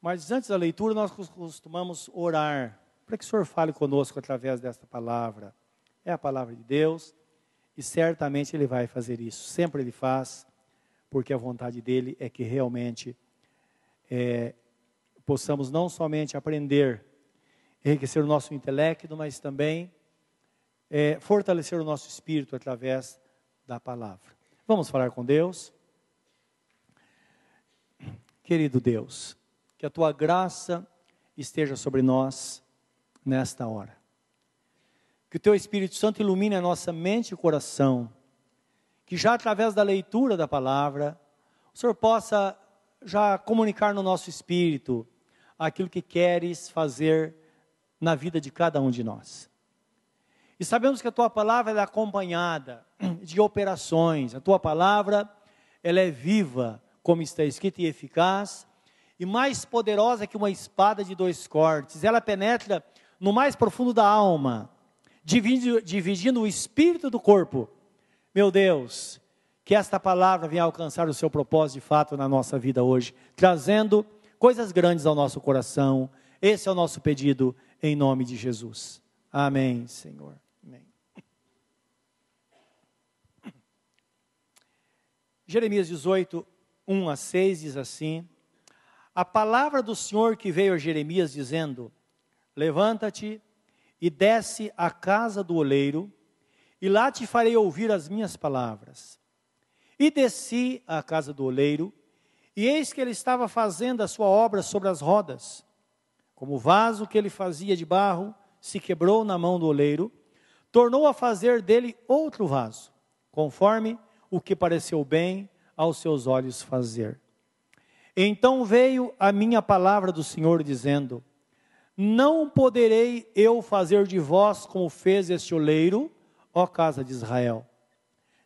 Mas antes da leitura, nós costumamos orar para que o Senhor fale conosco através desta palavra. É a palavra de Deus e certamente Ele vai fazer isso. Sempre Ele faz, porque a vontade dele é que realmente é, possamos não somente aprender, enriquecer o nosso intelecto, mas também é, fortalecer o nosso espírito através da palavra. Vamos falar com Deus? Querido Deus, que a tua graça esteja sobre nós nesta hora. Que o teu Espírito Santo ilumine a nossa mente e coração. Que já através da leitura da palavra, o Senhor possa já comunicar no nosso espírito aquilo que queres fazer na vida de cada um de nós. E sabemos que a tua palavra é acompanhada de operações. A tua palavra, ela é viva, como está escrito, e eficaz, e mais poderosa que uma espada de dois cortes. Ela penetra no mais profundo da alma, dividindo, dividindo o espírito do corpo. Meu Deus, que esta palavra venha alcançar o seu propósito de fato na nossa vida hoje, trazendo coisas grandes ao nosso coração. Esse é o nosso pedido em nome de Jesus. Amém, Senhor. Amém. Jeremias 18, 1 a 6 diz assim: A palavra do Senhor que veio a Jeremias dizendo: Levanta-te e desce à casa do oleiro, e lá te farei ouvir as minhas palavras. E desci à casa do oleiro, e eis que ele estava fazendo a sua obra sobre as rodas. Como o vaso que ele fazia de barro se quebrou na mão do oleiro, tornou a fazer dele outro vaso, conforme o que pareceu bem aos seus olhos fazer. Então veio a minha palavra do Senhor dizendo: Não poderei eu fazer de vós como fez este oleiro, ó casa de Israel.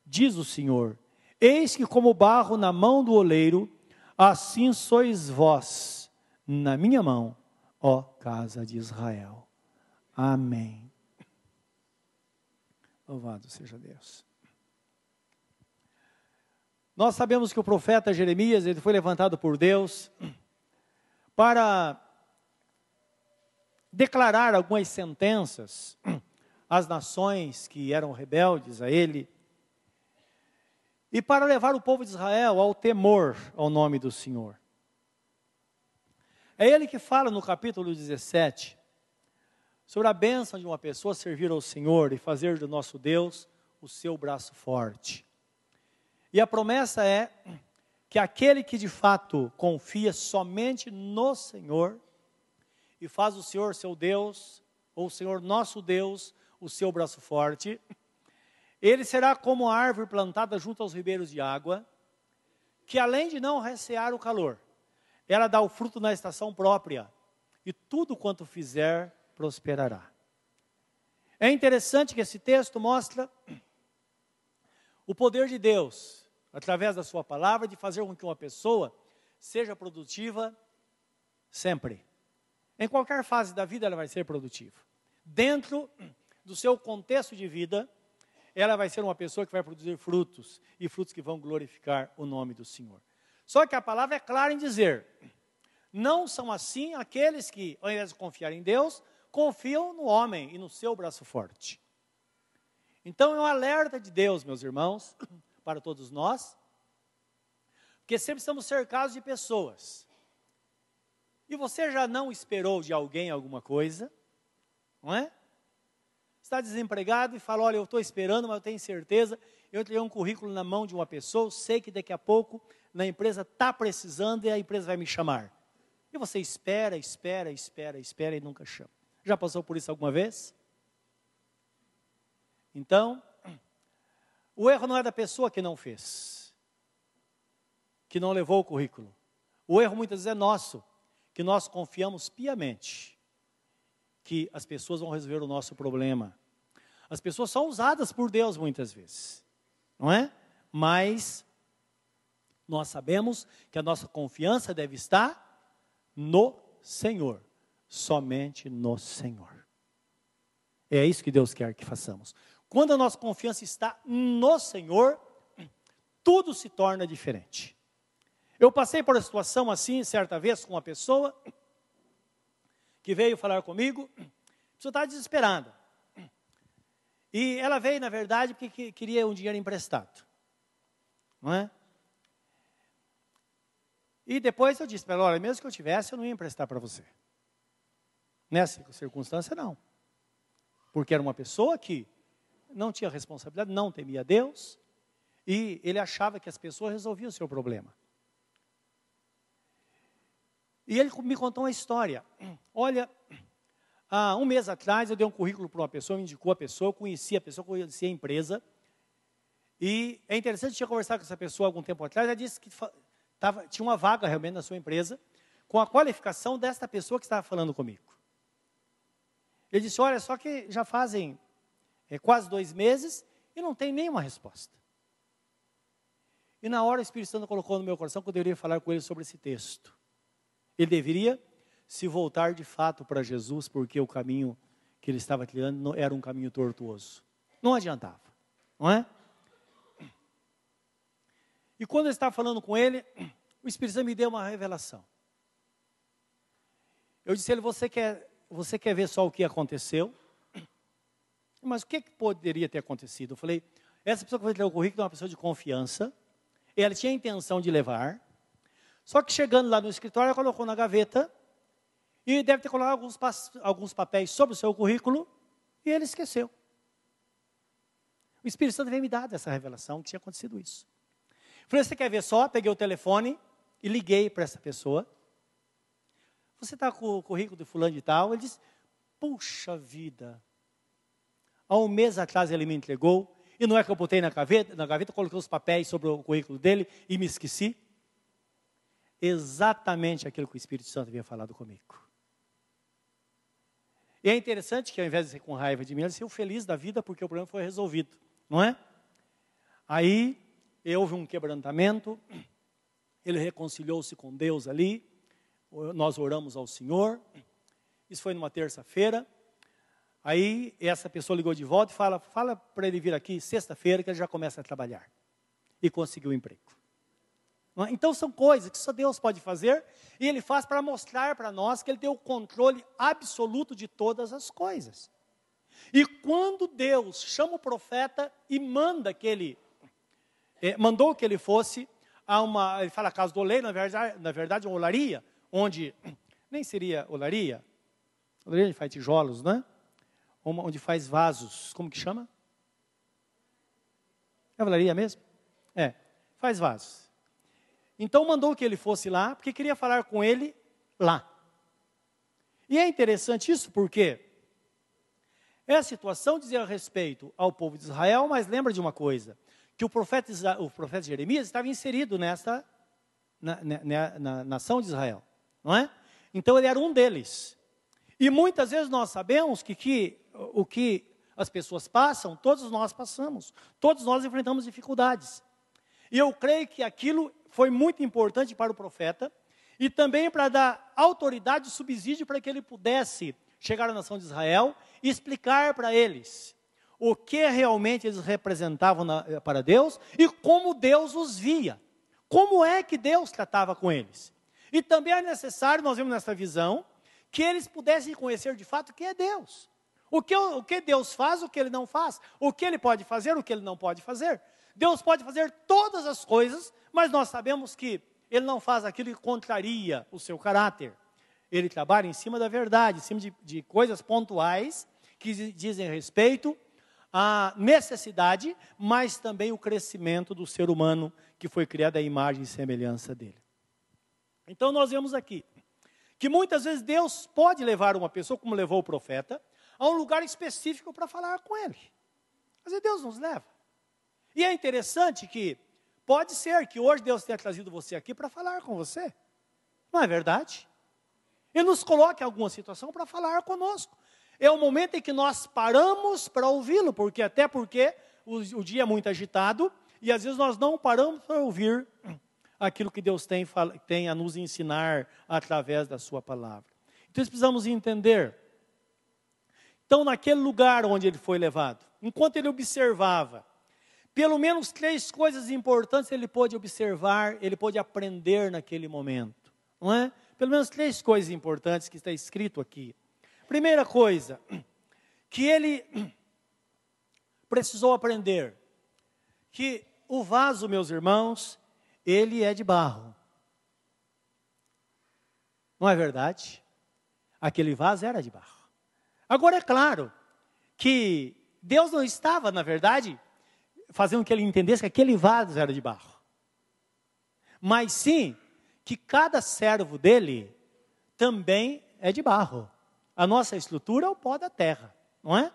Diz o Senhor: Eis que como barro na mão do oleiro, assim sois vós na minha mão, ó casa de Israel. Amém. Louvado seja Deus. Nós sabemos que o profeta Jeremias, ele foi levantado por Deus para declarar algumas sentenças às nações que eram rebeldes a ele e para levar o povo de Israel ao temor ao nome do Senhor. É ele que fala no capítulo 17 sobre a bênção de uma pessoa servir ao Senhor e fazer do nosso Deus o seu braço forte. E a promessa é que aquele que de fato confia somente no Senhor e faz o Senhor seu Deus, ou o Senhor nosso Deus, o seu braço forte, ele será como a árvore plantada junto aos ribeiros de água, que além de não recear o calor, ela dá o fruto na estação própria, e tudo quanto fizer prosperará. É interessante que esse texto mostra o poder de Deus através da sua palavra, de fazer com que uma pessoa seja produtiva sempre. Em qualquer fase da vida ela vai ser produtiva. Dentro do seu contexto de vida, ela vai ser uma pessoa que vai produzir frutos e frutos que vão glorificar o nome do Senhor. Só que a palavra é clara em dizer: não são assim aqueles que, ao invés de confiar em Deus, confiam no homem e no seu braço forte. Então é um alerta de Deus, meus irmãos, para todos nós, porque sempre estamos cercados de pessoas. E você já não esperou de alguém alguma coisa, não é? Está desempregado e fala: Olha, eu estou esperando, mas eu tenho certeza. Eu tenho um currículo na mão de uma pessoa, sei que daqui a pouco na empresa está precisando e a empresa vai me chamar. E você espera, espera, espera, espera e nunca chama. Já passou por isso alguma vez? Então, o erro não é da pessoa que não fez, que não levou o currículo. O erro muitas vezes é nosso, que nós confiamos piamente que as pessoas vão resolver o nosso problema. As pessoas são usadas por Deus muitas vezes, não é? Mas nós sabemos que a nossa confiança deve estar no Senhor, somente no Senhor. É isso que Deus quer que façamos. Quando a nossa confiança está no Senhor, tudo se torna diferente. Eu passei por uma situação assim, certa vez, com uma pessoa que veio falar comigo. A pessoa estava desesperada. E ela veio, na verdade, porque queria um dinheiro emprestado. Não é? E depois eu disse para ela: olha, mesmo que eu tivesse, eu não ia emprestar para você. Nessa circunstância, não. Porque era uma pessoa que não tinha responsabilidade, não temia Deus, e ele achava que as pessoas resolviam o seu problema. E ele me contou uma história. Olha, há um mês atrás eu dei um currículo para uma pessoa, me indicou a pessoa, eu conhecia a pessoa, conhecia a empresa. E é interessante, eu tinha conversado com essa pessoa algum tempo atrás, ela disse que tava, tinha uma vaga realmente na sua empresa, com a qualificação desta pessoa que estava falando comigo. Ele disse: Olha, só que já fazem é, quase dois meses e não tem nenhuma resposta. E na hora o Espírito Santo colocou no meu coração que eu deveria falar com ele sobre esse texto. Ele deveria se voltar de fato para Jesus, porque o caminho que ele estava trilhando era um caminho tortuoso. Não adiantava, não é? E quando eu estava falando com ele, o Espírito Santo me deu uma revelação. Eu disse a ele: Você quer você quer ver só o que aconteceu? Mas o que, que poderia ter acontecido? Eu falei, essa pessoa que vai ler o currículo é uma pessoa de confiança, ela tinha a intenção de levar, só que chegando lá no escritório, ela colocou na gaveta, e deve ter colocado alguns, alguns papéis sobre o seu currículo, e ele esqueceu. O Espírito Santo veio me dar essa revelação que tinha acontecido isso. Eu falei, você quer ver só? Peguei o telefone e liguei para essa pessoa. Você está com o currículo do fulano de tal? Ele disse, puxa vida. Há um mês atrás ele me entregou, e não é que eu botei na gaveta, na gaveta coloquei os papéis sobre o currículo dele e me esqueci? Exatamente aquilo que o Espírito Santo havia falado comigo. E é interessante que ao invés de ser com raiva de mim, ele saiu feliz da vida porque o problema foi resolvido, não é? Aí houve um quebrantamento, ele reconciliou-se com Deus ali, nós oramos ao Senhor. Isso foi numa terça-feira. Aí essa pessoa ligou de volta e fala, fala para ele vir aqui sexta-feira que ele já começa a trabalhar. E conseguiu um emprego. É? Então são coisas que só Deus pode fazer e Ele faz para mostrar para nós que Ele tem o controle absoluto de todas as coisas. E quando Deus chama o profeta e manda que ele, eh, mandou que ele fosse a uma, ele fala casa do oleiro, na verdade, na verdade uma olaria, onde nem seria olaria, olaria faz tijolos, né? Onde faz vasos, como que chama? É olaria mesmo? É, faz vasos. Então mandou que ele fosse lá, porque queria falar com ele lá. E é interessante isso porque é a situação dizia respeito ao povo de Israel, mas lembra de uma coisa, que o profeta, o profeta Jeremias estava inserido nessa na, na, na nação de Israel não é? Então ele era um deles. E muitas vezes nós sabemos que, que o que as pessoas passam, todos nós passamos, todos nós enfrentamos dificuldades. E eu creio que aquilo foi muito importante para o profeta e também para dar autoridade e subsídio para que ele pudesse chegar à nação de Israel e explicar para eles o que realmente eles representavam na, para Deus e como Deus os via. Como é que Deus tratava com eles? E também é necessário, nós vemos nessa visão, que eles pudessem conhecer de fato o que é Deus. O que, o que Deus faz, o que Ele não faz. O que Ele pode fazer, o que Ele não pode fazer. Deus pode fazer todas as coisas, mas nós sabemos que Ele não faz aquilo que contraria o seu caráter. Ele trabalha em cima da verdade, em cima de, de coisas pontuais que dizem respeito à necessidade, mas também o crescimento do ser humano que foi criado à imagem e semelhança dele. Então nós vemos aqui que muitas vezes Deus pode levar uma pessoa, como levou o profeta, a um lugar específico para falar com ele. Mas Deus nos leva. E é interessante que pode ser que hoje Deus tenha trazido você aqui para falar com você. Não é verdade? Ele nos coloca em alguma situação para falar conosco. É o momento em que nós paramos para ouvi-lo, porque até porque o, o, dia é muito agitado e às vezes nós não paramos para ouvir aquilo que Deus tem, tem a nos ensinar através da Sua palavra. Então, precisamos entender. Então, naquele lugar onde ele foi levado, enquanto ele observava, pelo menos três coisas importantes ele pôde observar, ele pôde aprender naquele momento, não é? Pelo menos três coisas importantes que está escrito aqui. Primeira coisa, que ele precisou aprender que o vaso, meus irmãos, ele é de barro. Não é verdade? Aquele vaso era de barro. Agora é claro que Deus não estava, na verdade, fazendo com que ele entendesse que aquele vaso era de barro. Mas sim que cada servo dele também é de barro. A nossa estrutura é o pó da terra, não é?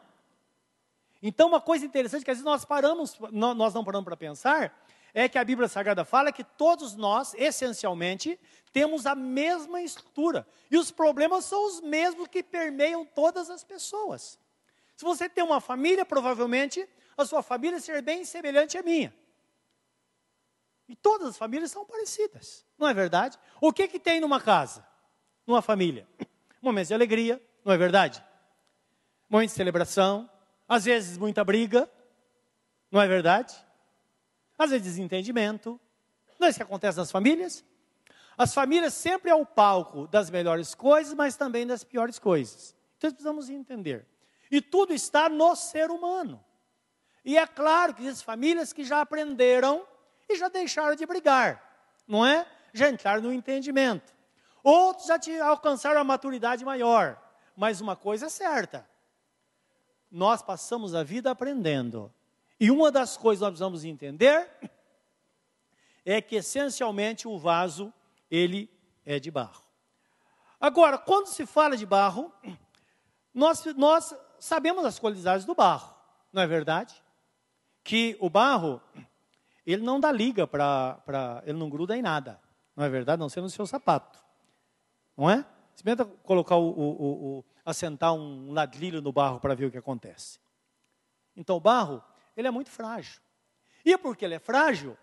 Então, uma coisa interessante que às vezes nós paramos, nós não paramos para pensar, é que a Bíblia Sagrada fala que todos nós, essencialmente, temos a mesma estrutura. E os problemas são os mesmos que permeiam todas as pessoas. Se você tem uma família, provavelmente a sua família ser bem semelhante à minha. E todas as famílias são parecidas, não é verdade? O que, que tem numa casa, numa família? Momentos de alegria, não é verdade? Momentos de celebração, às vezes muita briga, não é verdade? Às vezes desentendimento. Não é isso que acontece nas famílias? As famílias sempre é o palco das melhores coisas, mas também das piores coisas. Então precisamos entender. E tudo está no ser humano. E é claro que existem famílias que já aprenderam e já deixaram de brigar, não é? Já entraram no entendimento. Outros já alcançaram a maturidade maior. Mas uma coisa é certa: nós passamos a vida aprendendo. E uma das coisas que nós precisamos entender é que essencialmente o vaso ele é de barro. Agora, quando se fala de barro, nós, nós sabemos as qualidades do barro, não é verdade? Que o barro, ele não dá liga para. Ele não gruda em nada, não é verdade? Não sendo no seu sapato, não é? Experimenta colocar o, o, o, assentar um ladrilho no barro para ver o que acontece. Então o barro, ele é muito frágil. E porque ele é frágil,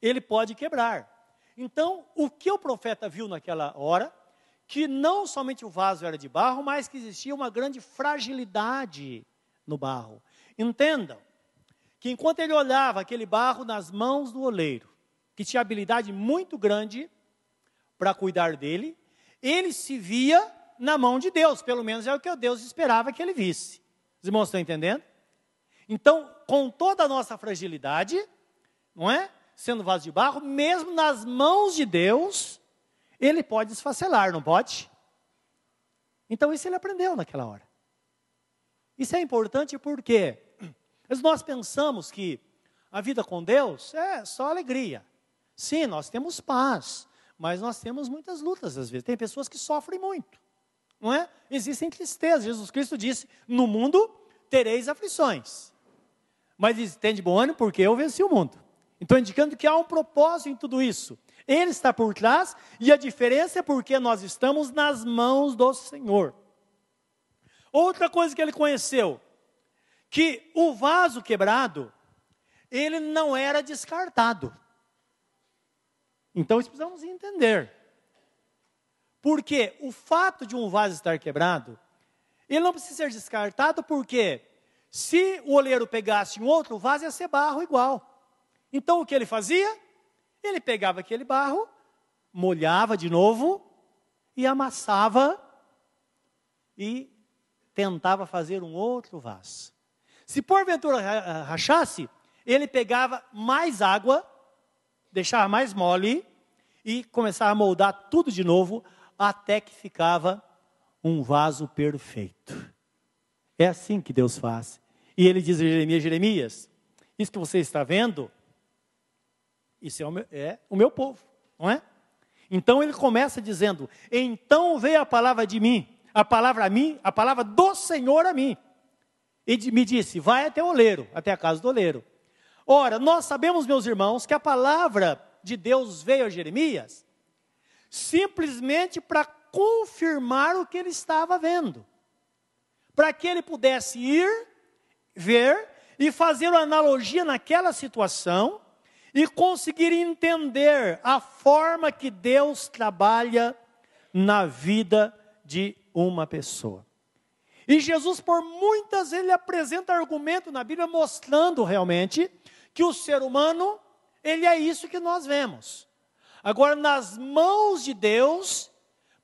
ele pode quebrar. Então, o que o profeta viu naquela hora, que não somente o vaso era de barro, mas que existia uma grande fragilidade no barro. Entendam que enquanto ele olhava aquele barro nas mãos do oleiro, que tinha habilidade muito grande para cuidar dele, ele se via na mão de Deus, pelo menos é o que Deus esperava que ele visse. Os irmãos estão entendendo? Então, com toda a nossa fragilidade, não é? Sendo vaso de barro, mesmo nas mãos de Deus, ele pode esfacelar, não pode? Então, isso ele aprendeu naquela hora. Isso é importante porque nós pensamos que a vida com Deus é só alegria. Sim, nós temos paz, mas nós temos muitas lutas às vezes. Tem pessoas que sofrem muito não é? Existem tristezas. Jesus Cristo disse: No mundo tereis aflições. Mas tem de bom ânimo porque eu venci o mundo. Então, indicando que há um propósito em tudo isso. Ele está por trás e a diferença é porque nós estamos nas mãos do Senhor. Outra coisa que ele conheceu, que o vaso quebrado, ele não era descartado. Então, isso precisamos entender. Porque o fato de um vaso estar quebrado, ele não precisa ser descartado, porque se o oleiro pegasse um outro vaso, ia ser barro igual. Então o que ele fazia? Ele pegava aquele barro, molhava de novo e amassava e tentava fazer um outro vaso. Se porventura rachasse, ele pegava mais água, deixava mais mole e começava a moldar tudo de novo até que ficava um vaso perfeito. É assim que Deus faz. E ele diz a Jeremias: Jeremias, isso que você está vendo, isso é o meu, é o meu povo, não é? Então ele começa dizendo: Então veio a palavra de mim, a palavra a mim, a palavra do Senhor a mim. E me disse: Vai até o oleiro, até a casa do oleiro. Ora, nós sabemos, meus irmãos, que a palavra de Deus veio a Jeremias simplesmente para confirmar o que ele estava vendo, para que ele pudesse ir, ver e fazer uma analogia naquela situação e conseguir entender a forma que Deus trabalha na vida de uma pessoa. E Jesus, por muitas vezes, ele apresenta argumento na Bíblia mostrando realmente que o ser humano, ele é isso que nós vemos. Agora, nas mãos de Deus,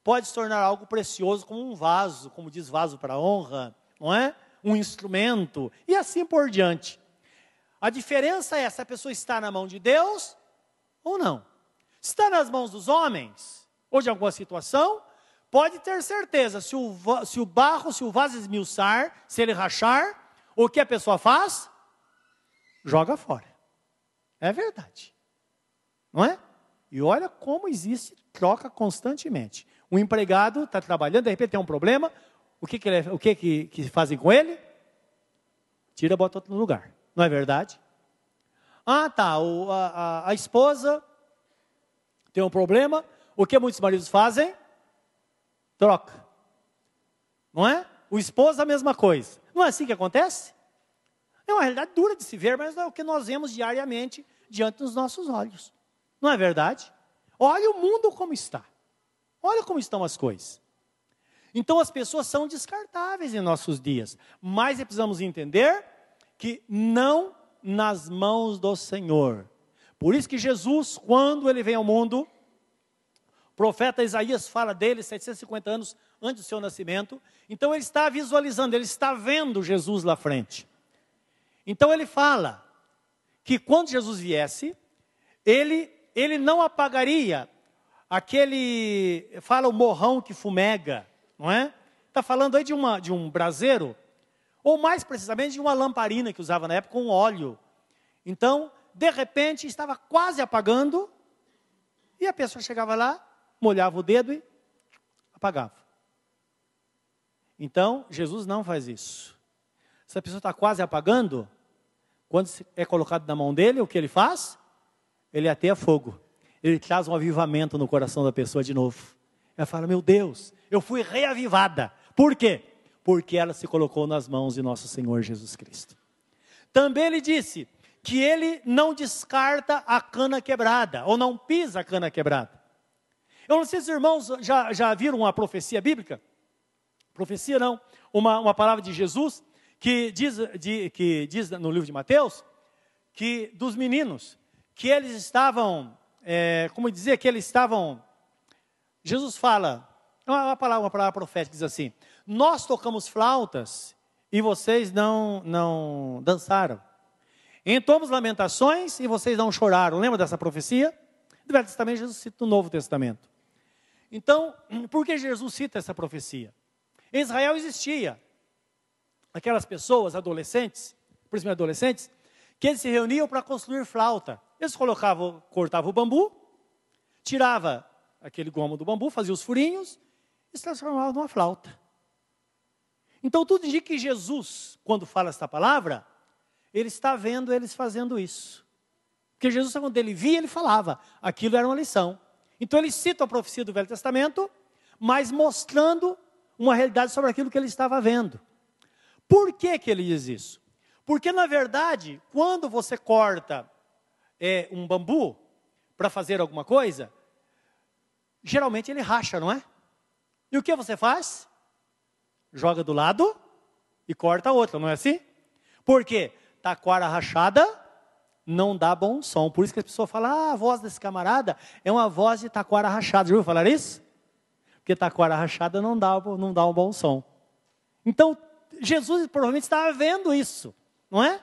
pode se tornar algo precioso, como um vaso, como diz vaso para honra, não é? Um instrumento, e assim por diante. A diferença é se a pessoa está na mão de Deus ou não. Se está nas mãos dos homens, ou de alguma situação, pode ter certeza, se o, se o barro, se o vaso esmiuçar, se ele rachar, o que a pessoa faz? Joga fora. É verdade. Não é? E olha como existe troca constantemente. O empregado está trabalhando, de repente tem um problema, o que, que, ele, o que, que, que fazem com ele? Tira bota outro lugar. Não é verdade? Ah, tá. O, a, a esposa tem um problema. O que muitos maridos fazem? troca. Não é? O esposo a mesma coisa. Não é assim que acontece? É uma realidade dura de se ver, mas é o que nós vemos diariamente diante dos nossos olhos. Não é verdade? Olha o mundo como está. Olha como estão as coisas. Então as pessoas são descartáveis em nossos dias, mas precisamos entender que não nas mãos do Senhor. Por isso que Jesus, quando ele vem ao mundo, o profeta Isaías fala dele 750 anos antes do seu nascimento. Então ele está visualizando, ele está vendo Jesus lá frente. Então ele fala que quando Jesus viesse, ele, ele não apagaria aquele, fala o morrão que fumega, não é? Está falando aí de, uma, de um braseiro, ou mais precisamente de uma lamparina que usava na época com óleo. Então, de repente, estava quase apagando, e a pessoa chegava lá, molhava o dedo e apagava. Então, Jesus não faz isso. Se a pessoa está quase apagando, quando é colocado na mão dele, o que ele faz? Ele ateia fogo. Ele traz um avivamento no coração da pessoa de novo. Ela fala: Meu Deus, eu fui reavivada. Por quê? Porque ela se colocou nas mãos de nosso Senhor Jesus Cristo. Também ele disse que ele não descarta a cana quebrada, ou não pisa a cana quebrada. Eu não sei se os irmãos já, já viram uma profecia bíblica. Profecia não, uma, uma palavra de Jesus que diz, de, que diz no livro de Mateus que dos meninos que eles estavam, é, como dizer, que eles estavam. Jesus fala, uma palavra, uma palavra profética diz assim: Nós tocamos flautas e vocês não não dançaram. Entoamos lamentações e vocês não choraram. Lembra dessa profecia? Do Velho Testamento, Jesus cita no Novo Testamento. Então, por que Jesus cita essa profecia? Em Israel existia aquelas pessoas, adolescentes, principalmente adolescentes, que eles se reuniam para construir flauta. Eles colocavam, cortavam o bambu, tirava aquele gomo do bambu, fazia os furinhos e se transformava numa flauta. Então tudo indica que Jesus, quando fala esta palavra, ele está vendo eles fazendo isso. Porque Jesus, quando ele via, ele falava. Aquilo era uma lição. Então ele cita a profecia do Velho Testamento, mas mostrando uma realidade sobre aquilo que ele estava vendo. Por que, que ele diz isso? Porque, na verdade, quando você corta é, um bambu para fazer alguma coisa, geralmente ele racha, não é? E o que você faz? Joga do lado e corta a outra, não é assim? Por quê? Taquara rachada não dá bom som. Por isso que a pessoa fala, ah, a voz desse camarada é uma voz de taquara rachada. Já ouviu falar isso? Porque taquara rachada não dá, não dá um bom som. Então, Jesus provavelmente estava vendo isso, não é?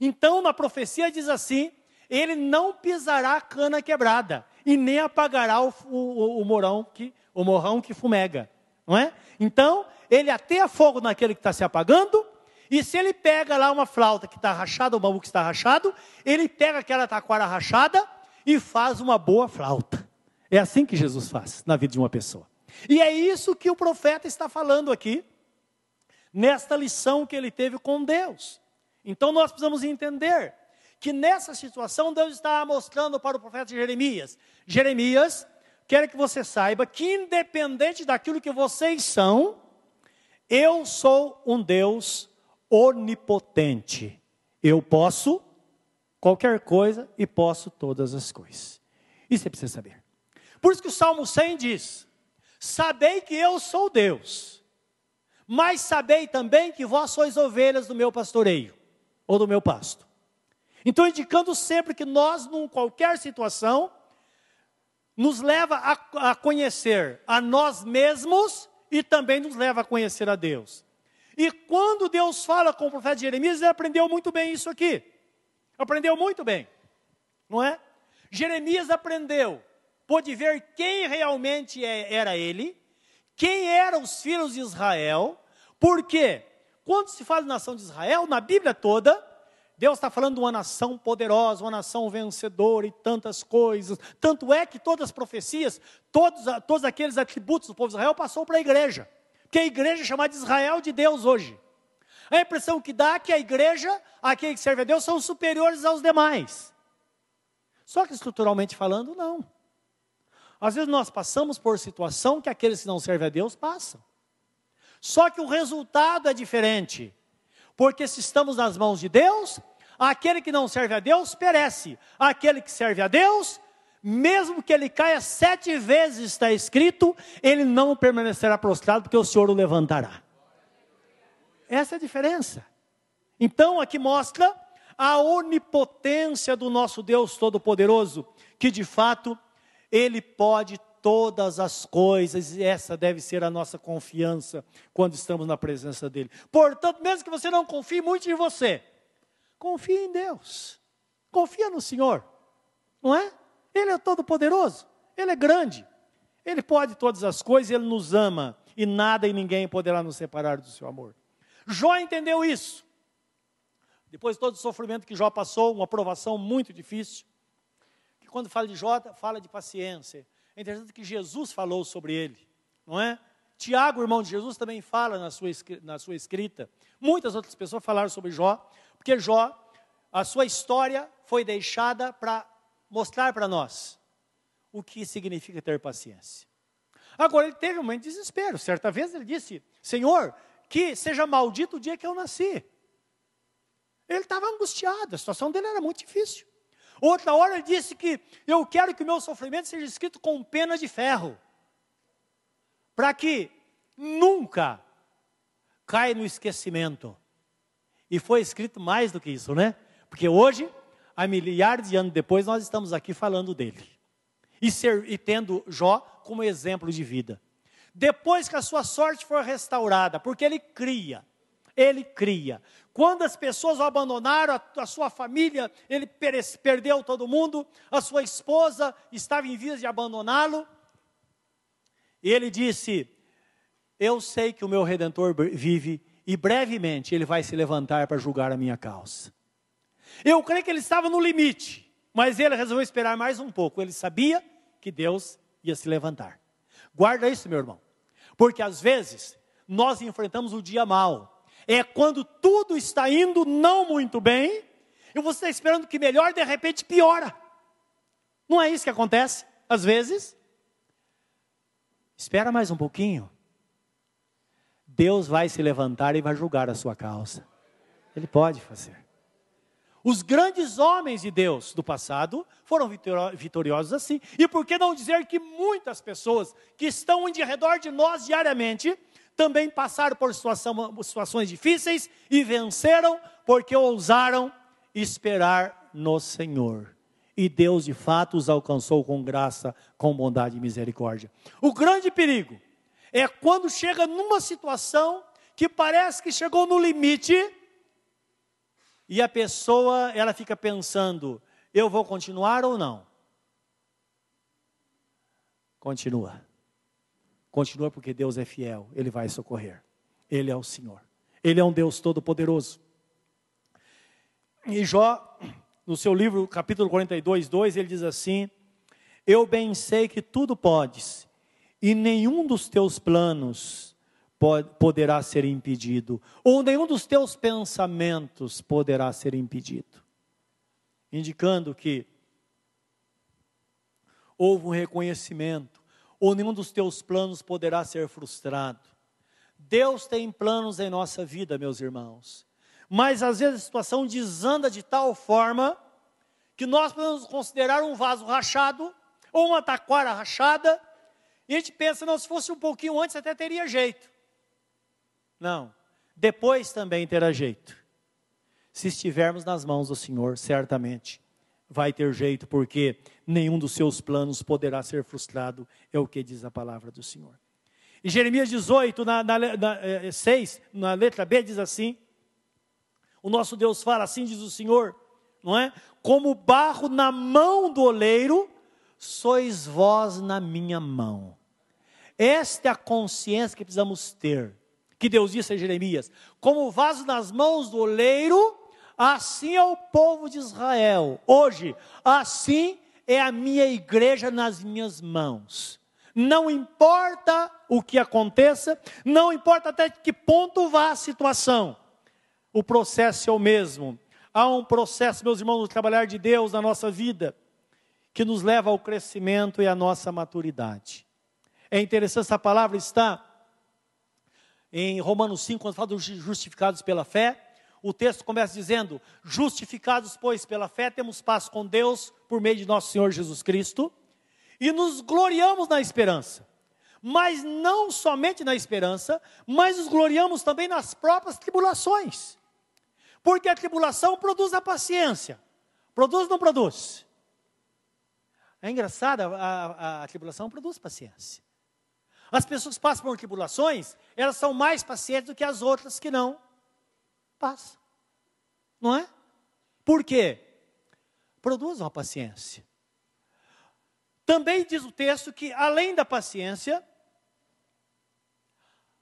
Então, na profecia diz assim, ele não pisará a cana quebrada e nem apagará o, o, o, morão que, o morrão que fumega, não é? Então, ele ateia fogo naquele que está se apagando e se ele pega lá uma flauta que está rachada, o bambu que está rachado, ele pega aquela taquara rachada e faz uma boa flauta. É assim que Jesus faz na vida de uma pessoa. E é isso que o profeta está falando aqui, nesta lição que ele teve com Deus. Então nós precisamos entender que nessa situação Deus está mostrando para o profeta Jeremias: Jeremias, quero que você saiba que, independente daquilo que vocês são, eu sou um Deus onipotente. Eu posso qualquer coisa e posso todas as coisas. Isso você precisa saber. Por isso que o Salmo 100 diz: Sabei que eu sou Deus, Mas sabei também que vós sois ovelhas do meu pastoreio, ou do meu pasto. Então, indicando sempre que nós, em qualquer situação, nos leva a, a conhecer a nós mesmos e também nos leva a conhecer a Deus. E quando Deus fala com o profeta Jeremias, ele aprendeu muito bem isso aqui. Aprendeu muito bem, não é? Jeremias aprendeu, pôde ver quem realmente é, era ele, quem eram os filhos de Israel, porque quando se fala de nação de Israel, na Bíblia toda, Deus está falando de uma nação poderosa, uma nação vencedora e tantas coisas. Tanto é que todas as profecias, todos, todos aqueles atributos do povo de Israel passou para a igreja. Porque a igreja é chamada de Israel de Deus hoje. A impressão que dá é que a igreja, aquele que serve a Deus, são superiores aos demais. Só que estruturalmente falando, não. Às vezes nós passamos por situação que aqueles que não servem a Deus passam. Só que o resultado é diferente. Porque se estamos nas mãos de Deus, aquele que não serve a Deus perece. Aquele que serve a Deus, mesmo que ele caia sete vezes, está escrito, ele não permanecerá prostrado, porque o Senhor o levantará. Essa é a diferença. Então, aqui mostra a onipotência do nosso Deus Todo-Poderoso, que de fato, Ele pode todas as coisas, e essa deve ser a nossa confiança quando estamos na presença dEle. Portanto, mesmo que você não confie muito em você, confie em Deus, confia no Senhor, não é? Ele é todo-poderoso, Ele é grande, Ele pode todas as coisas, Ele nos ama, e nada e ninguém poderá nos separar do seu amor. Jó entendeu isso. Depois de todo o sofrimento que Jó passou, uma provação muito difícil, que quando fala de Jó, fala de paciência, é interessante que Jesus falou sobre ele, não é? Tiago, irmão de Jesus, também fala na sua, na sua escrita. Muitas outras pessoas falaram sobre Jó, porque Jó, a sua história foi deixada para mostrar para nós o que significa ter paciência. Agora, ele teve um momento de desespero. Certa vez ele disse: Senhor, que seja maldito o dia que eu nasci. Ele estava angustiado, a situação dele era muito difícil. Outra hora ele disse que eu quero que o meu sofrimento seja escrito com pena de ferro, para que nunca caia no esquecimento. E foi escrito mais do que isso, né? Porque hoje, há milhares de anos depois, nós estamos aqui falando dele. E, ser, e tendo Jó como exemplo de vida. Depois que a sua sorte for restaurada, porque ele cria, ele cria. Quando as pessoas o abandonaram, a, a sua família, ele perece, perdeu todo mundo, a sua esposa estava em vias de abandoná-lo. E ele disse: Eu sei que o meu redentor vive e brevemente ele vai se levantar para julgar a minha causa. Eu creio que ele estava no limite, mas ele resolveu esperar mais um pouco. Ele sabia que Deus ia se levantar. Guarda isso, meu irmão, porque às vezes nós enfrentamos o dia mal, é quando tudo está indo não muito bem, e você está esperando que melhor, de repente piora. Não é isso que acontece, às vezes? Espera mais um pouquinho. Deus vai se levantar e vai julgar a sua causa. Ele pode fazer. Os grandes homens de Deus do passado foram vitoriosos assim. E por que não dizer que muitas pessoas que estão de redor de nós diariamente também passaram por situações difíceis e venceram porque ousaram esperar no Senhor. E Deus de fato os alcançou com graça, com bondade e misericórdia. O grande perigo é quando chega numa situação que parece que chegou no limite e a pessoa ela fica pensando: eu vou continuar ou não? Continua. Continua porque Deus é fiel, Ele vai socorrer. Ele é o Senhor. Ele é um Deus todo-poderoso. E Jó, no seu livro, capítulo 42, 2, ele diz assim: Eu bem sei que tudo podes, e nenhum dos teus planos pode, poderá ser impedido, ou nenhum dos teus pensamentos poderá ser impedido. Indicando que houve um reconhecimento ou nenhum dos teus planos poderá ser frustrado. Deus tem planos em nossa vida, meus irmãos. Mas às vezes a situação desanda de tal forma que nós podemos considerar um vaso rachado ou uma taquara rachada, e a gente pensa, não, se fosse um pouquinho antes até teria jeito. Não. Depois também terá jeito. Se estivermos nas mãos do Senhor, certamente vai ter jeito, porque nenhum dos seus planos poderá ser frustrado, é o que diz a palavra do Senhor. E Jeremias 18, na, na, na, 6, eh, na letra B, diz assim: O nosso Deus fala, assim diz o Senhor, não é? Como barro na mão do oleiro, sois vós na minha mão. Esta é a consciência que precisamos ter. Que Deus disse a Jeremias: Como vaso nas mãos do oleiro, assim é o povo de Israel. Hoje, assim é a minha igreja nas minhas mãos. Não importa o que aconteça, não importa até que ponto vá a situação, o processo é o mesmo. Há um processo, meus irmãos, no trabalhar de Deus na nossa vida, que nos leva ao crescimento e à nossa maturidade. É interessante, essa palavra está em Romanos 5, quando fala dos justificados pela fé. O texto começa dizendo: Justificados, pois, pela fé, temos paz com Deus por meio de nosso Senhor Jesus Cristo, e nos gloriamos na esperança. Mas não somente na esperança, mas nos gloriamos também nas próprias tribulações. Porque a tribulação produz a paciência. Produz ou não produz? É engraçado, a, a, a tribulação produz paciência. As pessoas que passam por tribulações, elas são mais pacientes do que as outras que não passam. Não é? Por quê? Produzam a paciência. Também diz o texto que, além da paciência,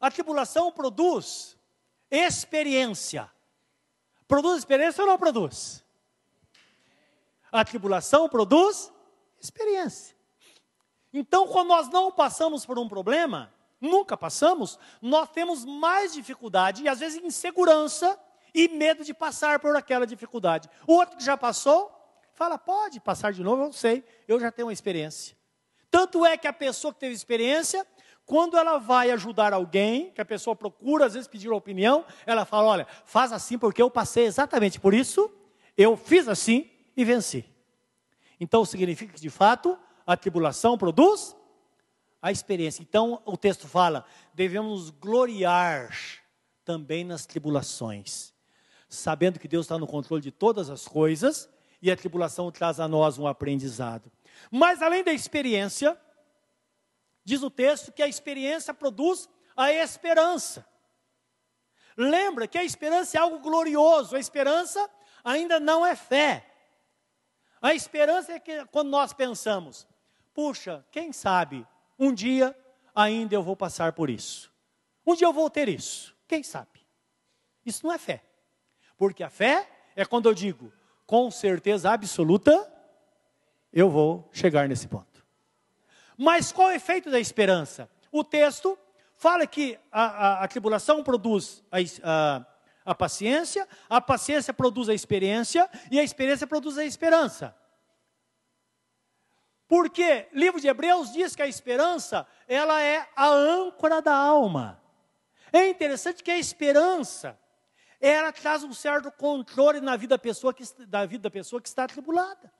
a tribulação produz experiência. Produz experiência ou não produz? A tribulação produz experiência. Então, quando nós não passamos por um problema, nunca passamos, nós temos mais dificuldade e às vezes insegurança e medo de passar por aquela dificuldade. O outro que já passou, fala: pode passar de novo, eu sei, eu já tenho uma experiência. Tanto é que a pessoa que teve experiência, quando ela vai ajudar alguém, que a pessoa procura, às vezes pedir opinião, ela fala: olha, faz assim porque eu passei exatamente por isso, eu fiz assim e venci. Então significa que, de fato, a tribulação produz a experiência. Então o texto fala: devemos gloriar também nas tribulações, sabendo que Deus está no controle de todas as coisas e a tribulação traz a nós um aprendizado. Mas além da experiência, Diz o texto que a experiência produz a esperança. Lembra que a esperança é algo glorioso, a esperança ainda não é fé. A esperança é que quando nós pensamos, puxa, quem sabe um dia ainda eu vou passar por isso. Um dia eu vou ter isso. Quem sabe? Isso não é fé. Porque a fé é quando eu digo, com certeza absoluta, eu vou chegar nesse ponto. Mas qual é o efeito da esperança? O texto fala que a, a, a tribulação produz a, a, a paciência, a paciência produz a experiência e a experiência produz a esperança. Porque o livro de Hebreus diz que a esperança, ela é a âncora da alma. É interessante que a esperança, ela traz um certo controle na vida da pessoa que, da vida da pessoa que está atribulada.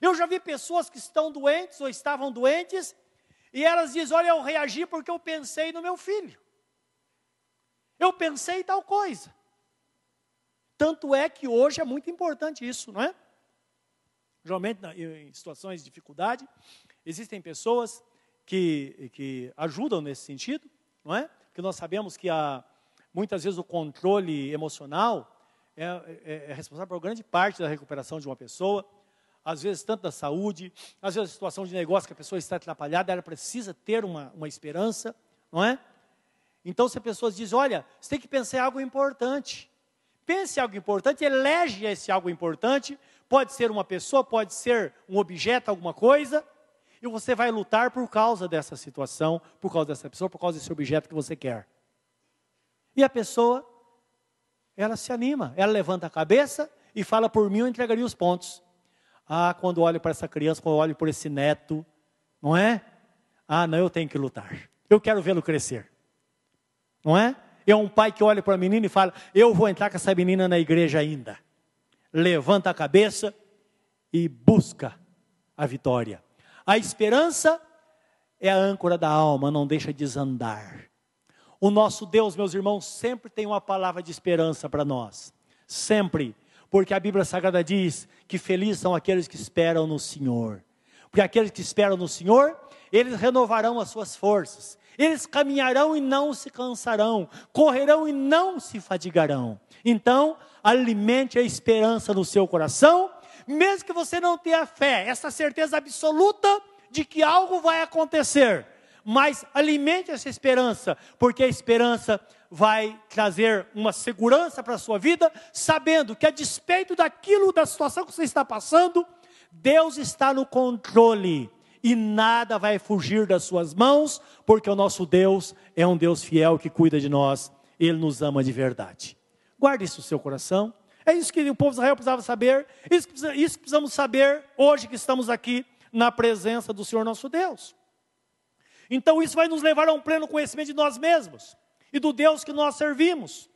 Eu já vi pessoas que estão doentes ou estavam doentes, e elas dizem: Olha, eu reagi porque eu pensei no meu filho. Eu pensei tal coisa. Tanto é que hoje é muito importante isso, não é? Geralmente, em situações de dificuldade, existem pessoas que, que ajudam nesse sentido, não é? Porque nós sabemos que há, muitas vezes o controle emocional é, é, é responsável por grande parte da recuperação de uma pessoa às vezes tanto da saúde, às vezes a situação de negócio que a pessoa está atrapalhada, ela precisa ter uma, uma esperança, não é? Então, se a pessoa diz, olha, você tem que pensar em algo importante. Pense em algo importante, elege esse algo importante, pode ser uma pessoa, pode ser um objeto, alguma coisa, e você vai lutar por causa dessa situação, por causa dessa pessoa, por causa desse objeto que você quer. E a pessoa, ela se anima, ela levanta a cabeça e fala, por mim eu entregaria os pontos. Ah, quando olho para essa criança, quando olho por esse neto, não é? Ah, não, eu tenho que lutar. Eu quero vê-lo crescer. Não é? É um pai que olha para a menina e fala: Eu vou entrar com essa menina na igreja ainda. Levanta a cabeça e busca a vitória. A esperança é a âncora da alma, não deixa desandar. O nosso Deus, meus irmãos, sempre tem uma palavra de esperança para nós. Sempre. Porque a Bíblia Sagrada diz que felizes são aqueles que esperam no Senhor. Porque aqueles que esperam no Senhor, eles renovarão as suas forças. Eles caminharão e não se cansarão, correrão e não se fadigarão. Então, alimente a esperança no seu coração, mesmo que você não tenha fé, essa certeza absoluta de que algo vai acontecer mas alimente essa esperança, porque a esperança vai trazer uma segurança para a sua vida, sabendo que a despeito daquilo, da situação que você está passando, Deus está no controle e nada vai fugir das suas mãos, porque o nosso Deus é um Deus fiel que cuida de nós, ele nos ama de verdade. Guarde isso no seu coração. É isso que o povo de Israel precisava saber, isso que, precisamos saber hoje que estamos aqui na presença do Senhor nosso Deus. Então isso vai nos levar a um pleno conhecimento de nós mesmos e do Deus que nós servimos.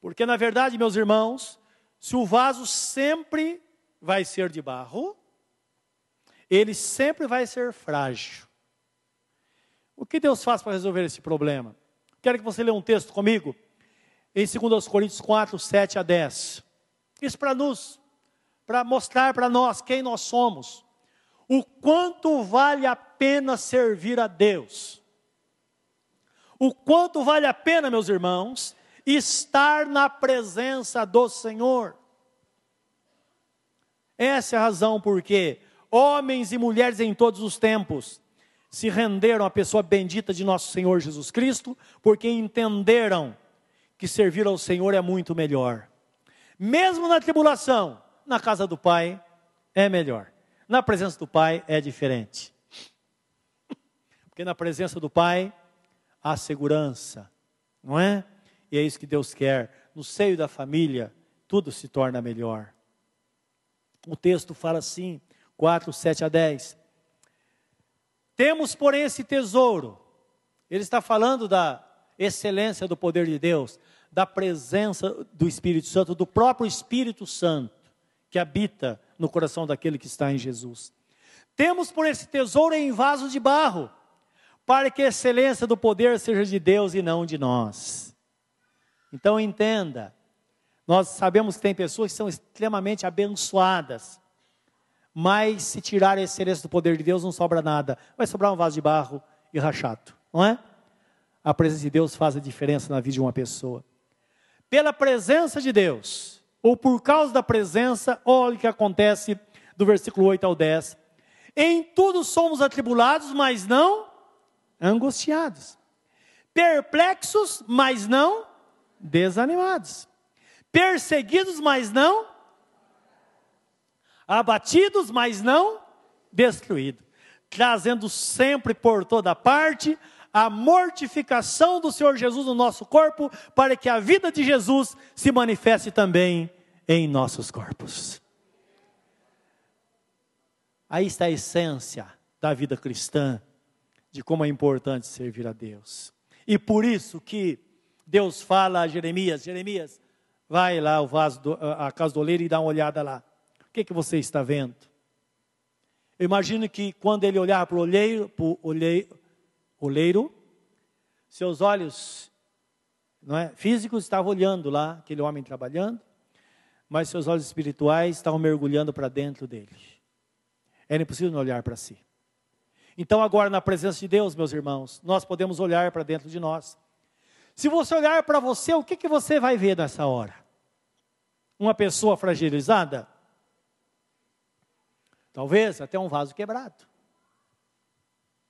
Porque na verdade, meus irmãos, se o vaso sempre vai ser de barro, ele sempre vai ser frágil. O que Deus faz para resolver esse problema? Quero que você leia um texto comigo, em 2 Coríntios 4, 7 a 10. Isso para nos, para mostrar para nós quem nós somos o quanto vale a pena servir a Deus. O quanto vale a pena, meus irmãos, estar na presença do Senhor. Essa é a razão porque homens e mulheres em todos os tempos se renderam à pessoa bendita de nosso Senhor Jesus Cristo, porque entenderam que servir ao Senhor é muito melhor. Mesmo na tribulação, na casa do Pai é melhor. Na presença do Pai é diferente. Porque na presença do Pai há segurança, não é? E é isso que Deus quer. No seio da família, tudo se torna melhor. O texto fala assim, 4, 7 a 10. Temos, porém, esse tesouro. Ele está falando da excelência do poder de Deus, da presença do Espírito Santo, do próprio Espírito Santo que habita no coração daquele que está em Jesus. Temos por esse tesouro em vaso de barro, para que a excelência do poder seja de Deus e não de nós. Então entenda, nós sabemos que tem pessoas que são extremamente abençoadas, mas se tirar a excelência do poder de Deus não sobra nada, vai sobrar um vaso de barro e rachado, não é? A presença de Deus faz a diferença na vida de uma pessoa. Pela presença de Deus, ou por causa da presença, olha o que acontece do versículo 8 ao 10. Em tudo somos atribulados, mas não angustiados. Perplexos, mas não desanimados. Perseguidos, mas não abatidos, mas não destruídos. Trazendo sempre por toda parte a mortificação do Senhor Jesus no nosso corpo, para que a vida de Jesus se manifeste também em nossos corpos. Aí está a essência da vida cristã, de como é importante servir a Deus. E por isso que Deus fala a Jeremias: Jeremias, vai lá ao vaso do, a casa do oleiro e dá uma olhada lá. O que, que você está vendo? Eu imagino que quando ele olhar para o oleiro, oleiro, seus olhos não é, físicos estavam olhando lá, aquele homem trabalhando, mas seus olhos espirituais estavam mergulhando para dentro dele. Era impossível não olhar para si. Então, agora, na presença de Deus, meus irmãos, nós podemos olhar para dentro de nós. Se você olhar para você, o que, que você vai ver nessa hora? Uma pessoa fragilizada? Talvez até um vaso quebrado.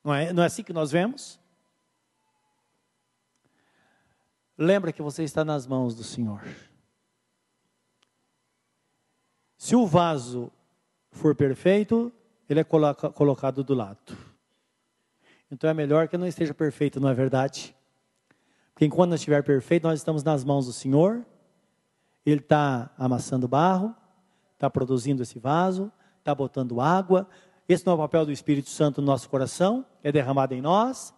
Não é, não é assim que nós vemos? Lembra que você está nas mãos do Senhor. Se o vaso for perfeito, ele é coloca, colocado do lado. Então é melhor que não esteja perfeito, não é verdade? Porque enquanto não estiver perfeito, nós estamos nas mãos do Senhor. Ele está amassando barro, está produzindo esse vaso, está botando água. Esse não é o papel do Espírito Santo no nosso coração, é derramado em nós.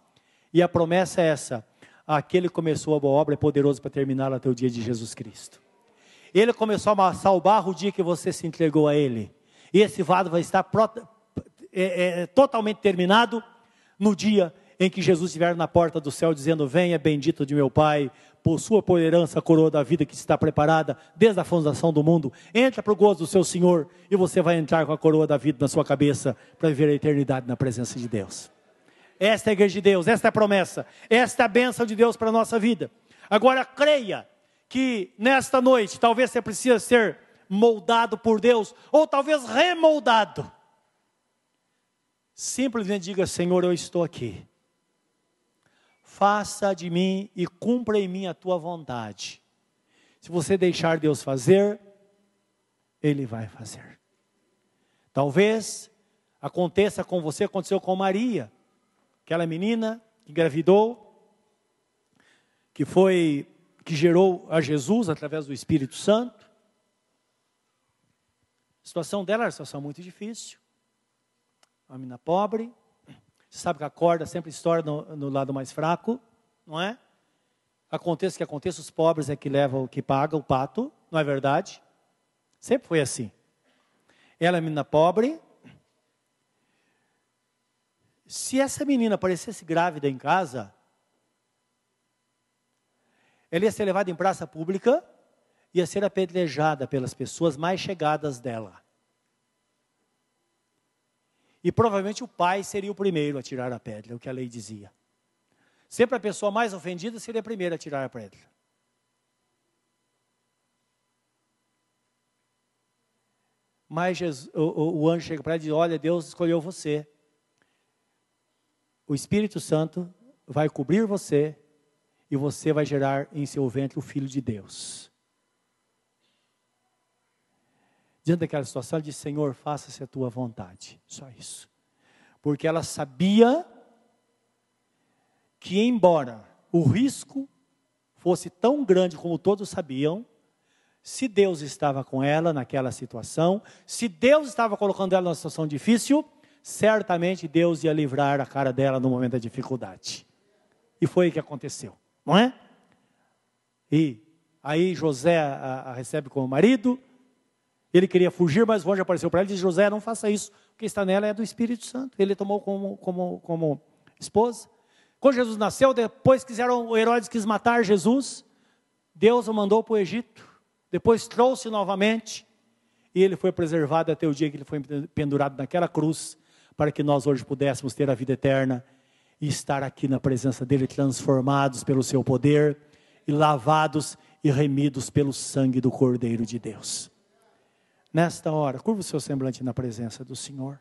E a promessa é essa: aquele que começou a boa obra é poderoso para terminar até o dia de Jesus Cristo. Ele começou a amassar o barro o dia que você se entregou a Ele. E esse vaso vai estar é, é, totalmente terminado no dia em que Jesus estiver na porta do céu dizendo: Venha, bendito de meu Pai, possua por herança a coroa da vida que está preparada desde a fundação do mundo. Entra para o gozo do seu Senhor e você vai entrar com a coroa da vida na sua cabeça para viver a eternidade na presença de Deus. Esta é a igreja de Deus, esta é a promessa, esta é a bênção de Deus para a nossa vida. Agora creia que nesta noite talvez você precisa ser moldado por Deus, ou talvez remoldado. Simplesmente diga: Senhor, eu estou aqui. Faça de mim e cumpra em mim a tua vontade. Se você deixar Deus fazer, Ele vai fazer. Talvez aconteça com você, aconteceu com Maria, aquela menina que engravidou, que foi que gerou a Jesus através do Espírito Santo. A situação dela era uma situação muito difícil. Uma menina pobre. Você sabe que a corda sempre estoura no, no lado mais fraco, não é? Aconteça o que aconteça, os pobres é que levam, que pagam o pato, não é verdade? Sempre foi assim. Ela é menina pobre. Se essa menina aparecesse grávida em casa, ela ia ser levada em praça pública, ia ser apedrejada pelas pessoas mais chegadas dela. E provavelmente o pai seria o primeiro a tirar a pedra, o que a lei dizia. Sempre a pessoa mais ofendida seria a primeira a tirar a pedra. Mas Jesus, o, o, o anjo chega para ela e diz: Olha, Deus escolheu você. O Espírito Santo vai cobrir você e você vai gerar em seu ventre o Filho de Deus. Diante daquela situação, ela disse: Senhor, faça-se a tua vontade. Só isso. Porque ela sabia que, embora o risco fosse tão grande como todos sabiam, se Deus estava com ela naquela situação, se Deus estava colocando ela numa situação difícil, certamente Deus ia livrar a cara dela no momento da dificuldade. E foi o que aconteceu não é? E aí José a, a recebe como marido, ele queria fugir, mas o anjo apareceu para ele e disse: José, não faça isso, o que está nela é do Espírito Santo. Ele tomou como, como, como esposa. Quando Jesus nasceu, depois quiseram, o Herodes quis matar Jesus, Deus o mandou para o Egito, depois trouxe novamente, e ele foi preservado até o dia que ele foi pendurado naquela cruz, para que nós hoje pudéssemos ter a vida eterna e estar aqui na presença dele, transformados pelo seu poder e lavados e remidos pelo sangue do Cordeiro de Deus. Nesta hora, curva o seu semblante na presença do Senhor.